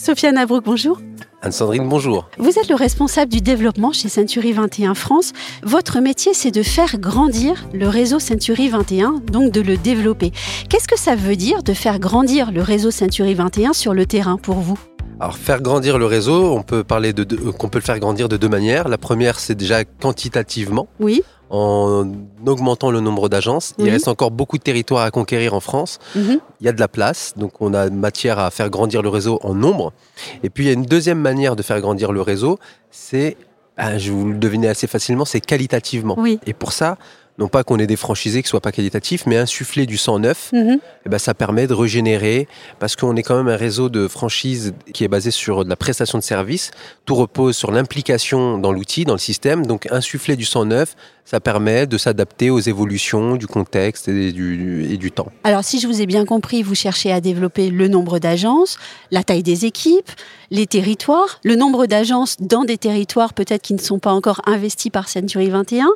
Sofiane Abrouk, bonjour. Anne-Sandrine, bonjour. Vous êtes le responsable du développement chez Century 21 France. Votre métier, c'est de faire grandir le réseau Century 21, donc de le développer. Qu'est-ce que ça veut dire de faire grandir le réseau Century 21 sur le terrain pour vous? Alors faire grandir le réseau, on peut parler de, euh, qu'on peut le faire grandir de deux manières. La première, c'est déjà quantitativement. Oui. En augmentant le nombre d'agences, il reste encore beaucoup de territoires à conquérir en France. Mhm. Il y a de la place, donc on a matière à faire grandir le réseau en nombre. Et puis il y a une deuxième manière de faire grandir le réseau, c'est, ah, je vous le devinez assez facilement, c'est qualitativement. Oui. Et pour ça, non pas qu'on ait des franchisés qui soient pas qualitatifs, mais insuffler du sang neuf, Mhm. eh ben, ça permet de régénérer, parce qu'on est quand même un réseau de franchises qui est basé sur de la prestation de services. Tout repose sur l'implication dans l'outil, dans le système. Donc insuffler du sang neuf, ça permet de s'adapter aux évolutions du contexte et du, et du temps. Alors, si je vous ai bien compris, vous cherchez à développer le nombre d'agences, la taille des équipes, les territoires, le nombre d'agences dans des territoires peut-être qui ne sont pas encore investis par Century 21,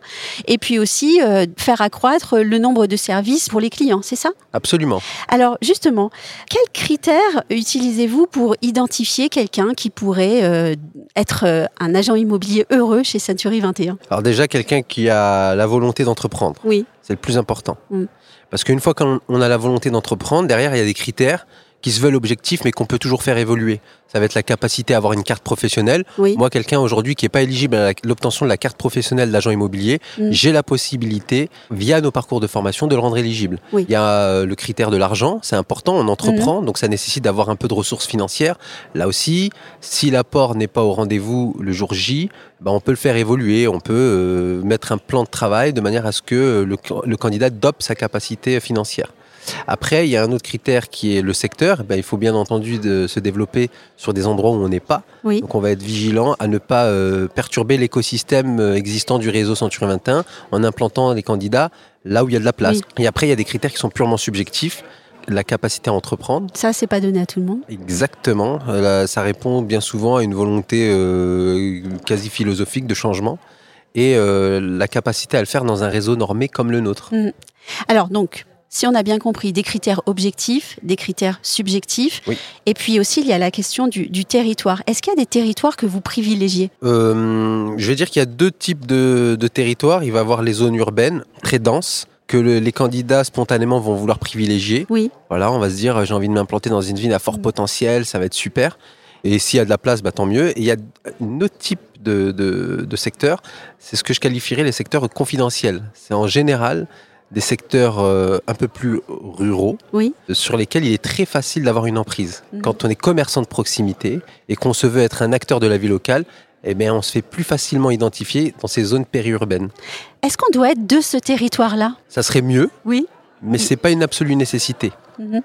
et puis aussi euh, faire accroître le nombre de services pour les clients, c'est ça? Absolument. Alors, justement, quels critères utilisez-vous pour identifier quelqu'un qui pourrait euh, être euh, un agent immobilier heureux chez Century 21 Alors déjà, quelqu'un qui a la volonté d'entreprendre, Oui, c'est le plus important. Mm. Parce qu'une fois qu'on on a la volonté d'entreprendre, derrière, il y a des critères qui se veulent objectifs, mais qu'on peut toujours faire évoluer. Ça va être la capacité à avoir une carte professionnelle. oui. Moi, quelqu'un aujourd'hui qui n'est pas éligible à l'obtention de la carte professionnelle d'agent immobilier, Mm. j'ai la possibilité, via nos parcours de formation, de le rendre éligible. Oui. Il y a euh, le critère de l'argent, c'est important, on entreprend, donc ça nécessite d'avoir un peu de ressources financières. Là aussi, si l'apport n'est pas au rendez-vous le jour J, ben, on peut le faire évoluer, on peut euh, mettre un plan de travail de manière à ce que euh, le, le candidat dope sa capacité financière. Après, il y a un autre critère qui est le secteur. Ben, il faut bien entendu de se développer sur des endroits où on n'est pas. Oui. Donc on va être vigilant à ne pas euh, perturber l'écosystème euh, existant du réseau Century 21 en implantant les candidats là où il y a de la place. Et après, il y a des critères qui sont purement subjectifs. La capacité à entreprendre, Ça, c'est pas donné à tout le monde. exactement. Euh, ça répond bien souvent à une volonté euh, quasi philosophique de changement et euh, la capacité à le faire dans un réseau normé comme le nôtre. Alors donc, si on a bien compris, des critères objectifs, des critères subjectifs, Oui. et puis aussi il y a la question du, du territoire. Est-ce qu'il y a des territoires que vous privilégiez? Euh, je vais dire qu'il y a deux types de, de territoires. Il va y avoir les zones urbaines très denses que le- les candidats spontanément vont vouloir privilégier. Oui, Voilà, on va se dire, euh, j'ai envie de m'implanter dans une ville à fort Mm. potentiel, ça va être super. Et s'il y a de la place, bah, tant mieux. Et il y a un autre type de, de, de secteur, c'est ce que je qualifierais les secteurs confidentiels. C'est en général des secteurs euh, un peu plus ruraux, oui, sur lesquels il est très facile d'avoir une emprise. Mhm. Quand on est commerçant de proximité et qu'on se veut être un acteur de la vie locale, eh bien, on se fait plus facilement identifier dans ces zones périurbaines. Est-ce qu'on doit être de ce territoire-là? Ça serait mieux, Oui. mais c'est pas une absolue nécessité. Mhm.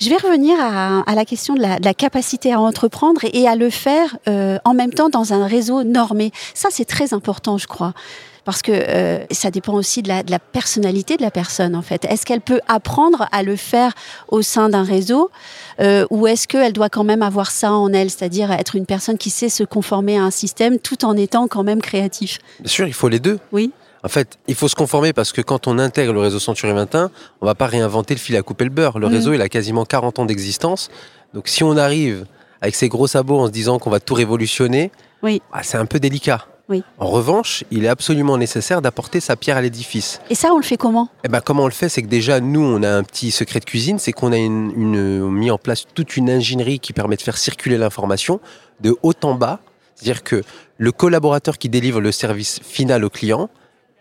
Je vais revenir à, à la question de la, de la capacité à entreprendre et, et à le faire euh, en même temps dans un réseau normé. Ça, c'est très important, je crois. Parce que euh, ça dépend aussi de la, de la personnalité de la personne, en fait. Est-ce qu'elle peut apprendre à le faire au sein d'un réseau euh, ou est-ce qu'elle doit quand même avoir ça en elle, c'est-à-dire être une personne qui sait se conformer à un système tout en étant quand même créatif? Bien sûr, il faut les deux. Oui. En fait, il faut se conformer parce que quand on intègre le réseau Century 21, on va pas réinventer le fil à couper le beurre. Le Mhm. réseau, il a quasiment 40 ans d'existence. Donc si on arrive avec ses gros sabots en se disant qu'on va tout révolutionner, Oui. ah, c'est un peu délicat. Oui. En revanche, il est absolument nécessaire d'apporter sa pierre à l'édifice. Et ça, on le fait comment? Eh ben, comment on le fait C'est que déjà, nous, on a un petit secret de cuisine, c'est qu'on a une, une- mis en place toute une ingénierie qui permet de faire circuler l'information de haut en bas. C'est-à-dire que le collaborateur qui délivre le service final au client,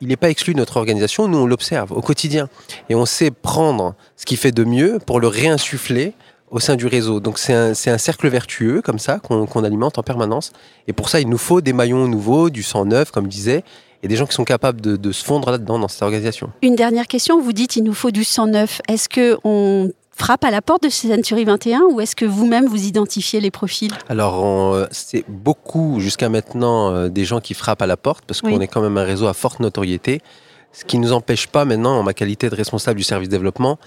il n'est pas exclu de notre organisation, nous, on l'observe au quotidien. Et on sait prendre ce qu'il fait de mieux pour le réinsuffler au sein du réseau. Donc c'est un, un cercle vertueux comme ça qu'on qu'on alimente en permanence. Et pour ça, il nous faut des maillons nouveaux, du sang neuf, comme je disais, et des gens qui sont capables de, de se fondre là-dedans, dans cette organisation. Une dernière question, vous dites il nous faut du 109. Est-ce que on frappe à la porte de Century 21 ou est-ce que vous-même vous identifiez les profils? Alors, on- c'est beaucoup jusqu'à maintenant euh, des gens qui frappent à la porte parce qu'on est quand même un réseau à forte notoriété. Ce qui ne nous empêche pas maintenant, en ma qualité de responsable du service développement,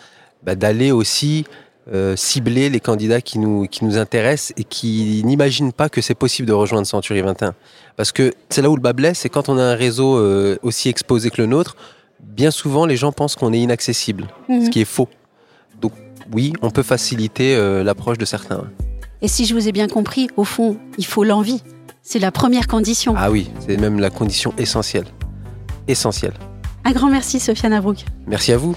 bah, d'aller aussi euh, cibler les candidats qui nous, qui nous intéressent et qui n'imaginent pas que c'est possible de rejoindre Century 21. Parce que c'est là où le bas blesse, c'est quand on a un réseau euh, aussi exposé que le nôtre, bien souvent les gens pensent qu'on est inaccessible, Mhm. ce qui est faux. Donc oui, on peut faciliter euh, l'approche de certains. Et si je vous ai bien compris, au fond, il faut l'envie. C'est la première condition. Ah oui, c'est même la condition essentielle. Essentielle. Un grand merci, Sofiane Abrouk. Merci à vous.